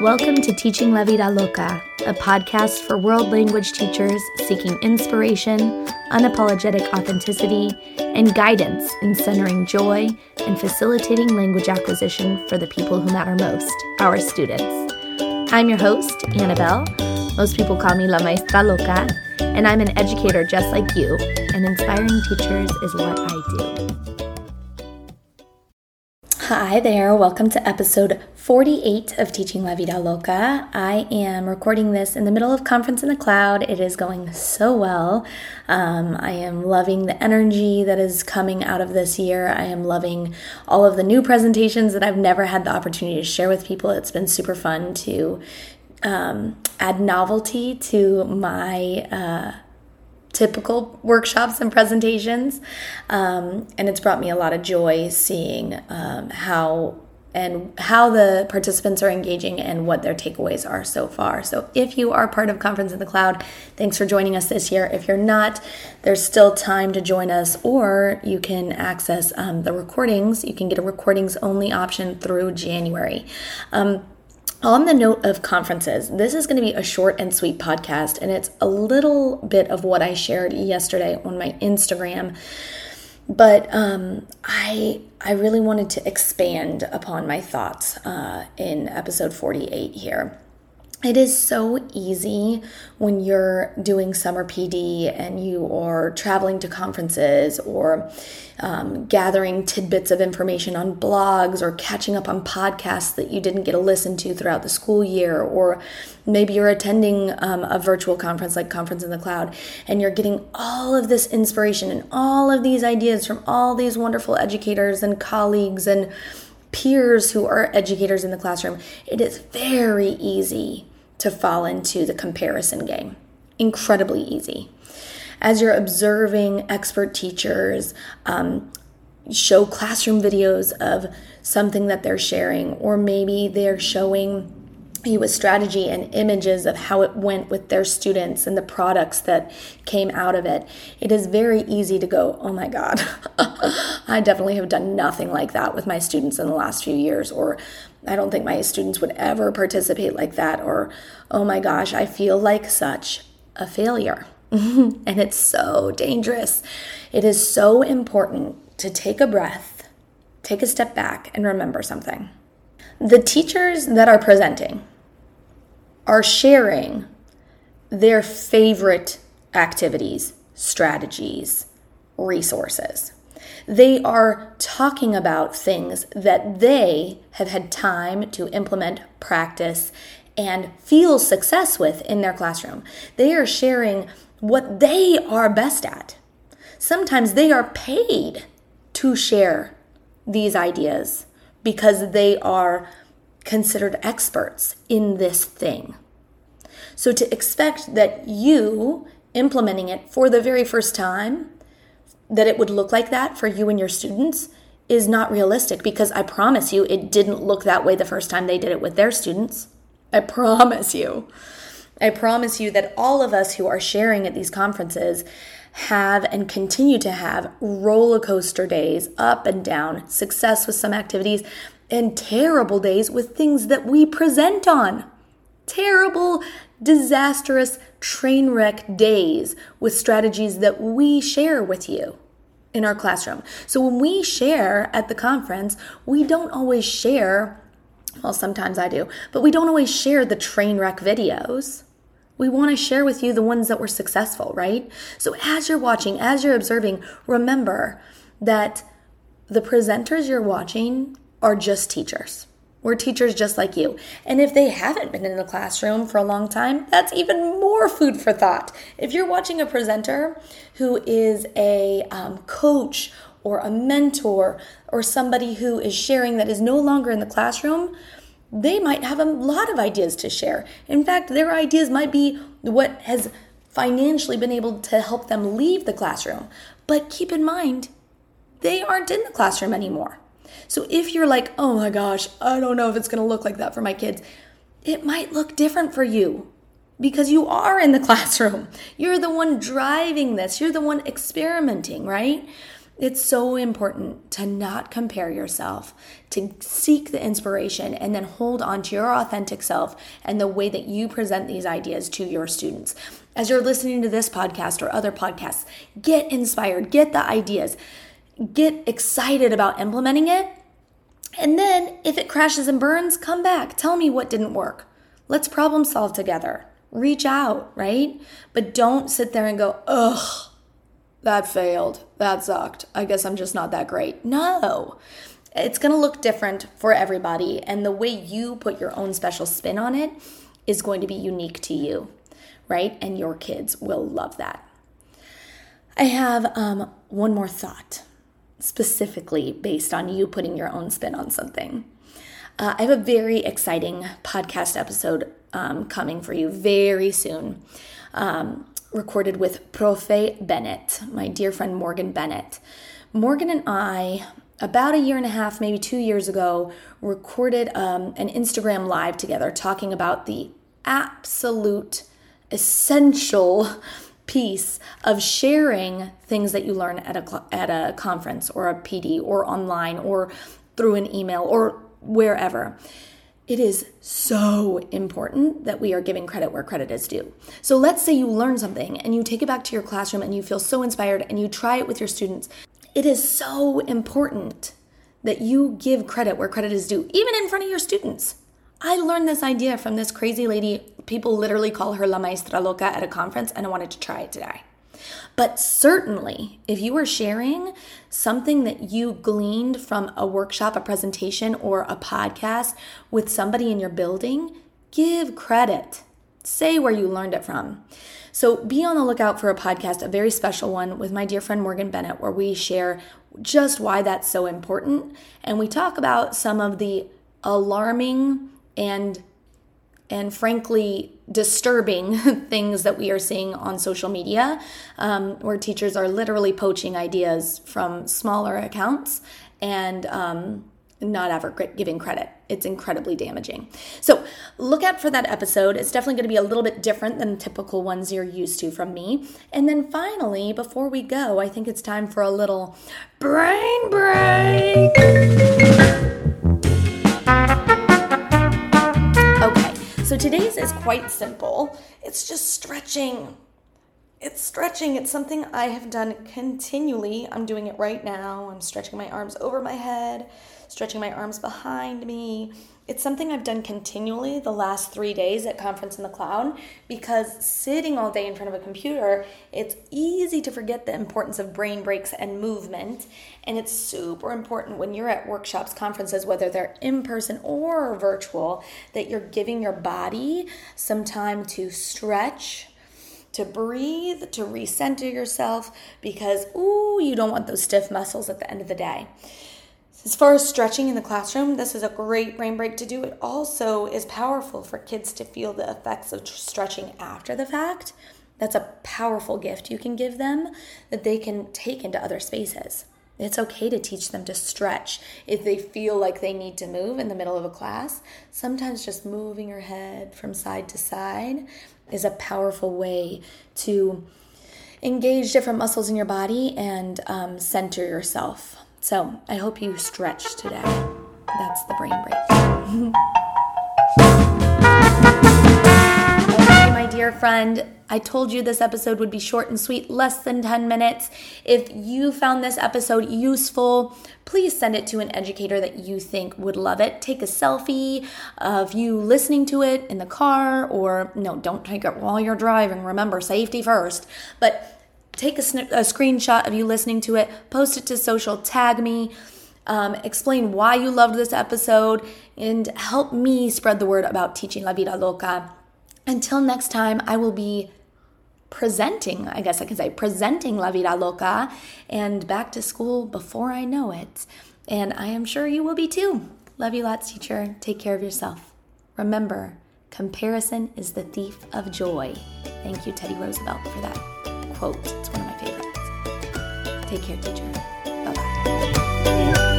Welcome to Teaching La Vida Loca, a podcast for world language teachers seeking inspiration, unapologetic authenticity, and guidance in centering joy and facilitating language acquisition for the people who matter most, our students. I'm your host, Annabelle. Most people call me La Maestra Loca, and I'm an educator just like you, and inspiring teachers is what I do. Hi there, welcome to episode 48 of Teaching La Vida Loca. I am recording this in the middle of Conference in the Cloud. It is going so well. Um, I am loving the energy that is coming out of this year. I am loving all of the new presentations that I've never had the opportunity to share with people. It's been super fun to um, add novelty to my. Uh, typical workshops and presentations. Um, and it's brought me a lot of joy seeing um, how and how the participants are engaging and what their takeaways are so far. So, if you are part of Conference in the Cloud, thanks for joining us this year. If you're not, there's still time to join us, or you can access um, the recordings. You can get a recordings only option through January. Um, on the note of conferences, this is going to be a short and sweet podcast, and it's a little bit of what I shared yesterday on my Instagram. But um, I I really wanted to expand upon my thoughts uh, in episode 48 here. It is so easy when you're doing summer PD and you are traveling to conferences or um, gathering tidbits of information on blogs or catching up on podcasts that you didn't get to listen to throughout the school year, or maybe you're attending um, a virtual conference like Conference in the Cloud and you're getting all of this inspiration and all of these ideas from all these wonderful educators and colleagues and peers who are educators in the classroom. It is very easy to fall into the comparison game. Incredibly easy. As you're observing expert teachers um, show classroom videos of something that they're sharing, or maybe they're showing you a strategy and images of how it went with their students and the products that came out of it, it is very easy to go, oh my God, I definitely have done nothing like that with my students in the last few years, or I don't think my students would ever participate like that, or oh my gosh, I feel like such a failure. and it's so dangerous. It is so important to take a breath, take a step back, and remember something. The teachers that are presenting are sharing their favorite activities, strategies, resources. They are talking about things that they have had time to implement, practice, and feel success with in their classroom. They are sharing what they are best at. Sometimes they are paid to share these ideas because they are considered experts in this thing. So to expect that you implementing it for the very first time, that it would look like that for you and your students is not realistic because I promise you it didn't look that way the first time they did it with their students. I promise you. I promise you that all of us who are sharing at these conferences have and continue to have roller coaster days, up and down, success with some activities, and terrible days with things that we present on. Terrible, disastrous train wreck days with strategies that we share with you in our classroom. So when we share at the conference, we don't always share, well, sometimes I do, but we don't always share the train wreck videos. We want to share with you the ones that were successful, right? So as you're watching, as you're observing, remember that the presenters you're watching are just teachers. We're teachers just like you. And if they haven't been in the classroom for a long time, that's even more food for thought. If you're watching a presenter who is a um, coach or a mentor or somebody who is sharing that is no longer in the classroom, they might have a lot of ideas to share. In fact, their ideas might be what has financially been able to help them leave the classroom. But keep in mind, they aren't in the classroom anymore. So if you're like, oh my gosh, I don't know if it's gonna look like that for my kids, it might look different for you because you are in the classroom. You're the one driving this, you're the one experimenting, right? It's so important to not compare yourself, to seek the inspiration, and then hold on to your authentic self and the way that you present these ideas to your students. As you're listening to this podcast or other podcasts, get inspired, get the ideas, get excited about implementing it. And then if it crashes and burns, come back. Tell me what didn't work. Let's problem solve together. Reach out, right? But don't sit there and go, ugh that failed. That sucked. I guess I'm just not that great. No. It's going to look different for everybody. And the way you put your own special spin on it is going to be unique to you, right? And your kids will love that. I have um, one more thought, specifically based on you putting your own spin on something. Uh, I have a very exciting podcast episode um, coming for you very soon. Um, recorded with Profe Bennett, my dear friend Morgan Bennett. Morgan and I, about a year and a half, maybe two years ago, recorded um, an Instagram live together talking about the absolute essential piece of sharing things that you learn at a at a conference or a PD or online or through an email or wherever it is so important that we are giving credit where credit is due. So let's say you learn something and you take it back to your classroom and you feel so inspired and you try it with your students. It is so important that you give credit where credit is due, even in front of your students. I learned this idea from this crazy lady. People literally call her La Maestra Loca at a conference, and I wanted to try it today. But certainly, if you are sharing something that you gleaned from a workshop, a presentation, or a podcast with somebody in your building, give credit. Say where you learned it from. So be on the lookout for a podcast, a very special one with my dear friend Morgan Bennett, where we share just why that's so important. And we talk about some of the alarming and and frankly disturbing things that we are seeing on social media, um, where teachers are literally poaching ideas from smaller accounts and um, not ever giving credit. It's incredibly damaging. So look out for that episode. It's definitely going to be a little bit different than typical ones you're used to from me. And then finally, before we go, I think it's time for a little brain break. Today's is quite simple. It's just stretching. It's stretching. It's something I have done continually. I'm doing it right now. I'm stretching my arms over my head, stretching my arms behind me. It's something I've done continually the last three days at Conference in the Cloud because sitting all day in front of a computer, it's easy to forget the importance of brain breaks and movement. And it's super important when you're at workshops, conferences, whether they're in person or virtual, that you're giving your body some time to stretch, to breathe, to recenter yourself because, ooh, you don't want those stiff muscles at the end of the day. As far as stretching in the classroom, this is a great brain break to do. It also is powerful for kids to feel the effects of stretching after the fact. That's a powerful gift you can give them that they can take into other spaces. It's okay to teach them to stretch if they feel like they need to move in the middle of a class. Sometimes just moving your head from side to side is a powerful way to engage different muscles in your body and um, center yourself. So I hope you stretch today. That's the brain break. my dear friend, I told you this episode would be short and sweet, less than 10 minutes. If you found this episode useful, please send it to an educator that you think would love it. Take a selfie of you listening to it in the car, or no, don't take it while you're driving. Remember, safety first. But take a, a screenshot of you listening to it, post it to social, tag me. Um, explain why you loved this episode and help me spread the word about teaching La Vida Loca. Until next time, I will be presenting, I guess I can say, presenting La Vida Loca and back to school before I know it. And I am sure you will be too. Love you lots, teacher. Take care of yourself. Remember, comparison is the thief of joy. Thank you, Teddy Roosevelt, for that quote. It's one of my favorites. Take care, teacher. Bye bye.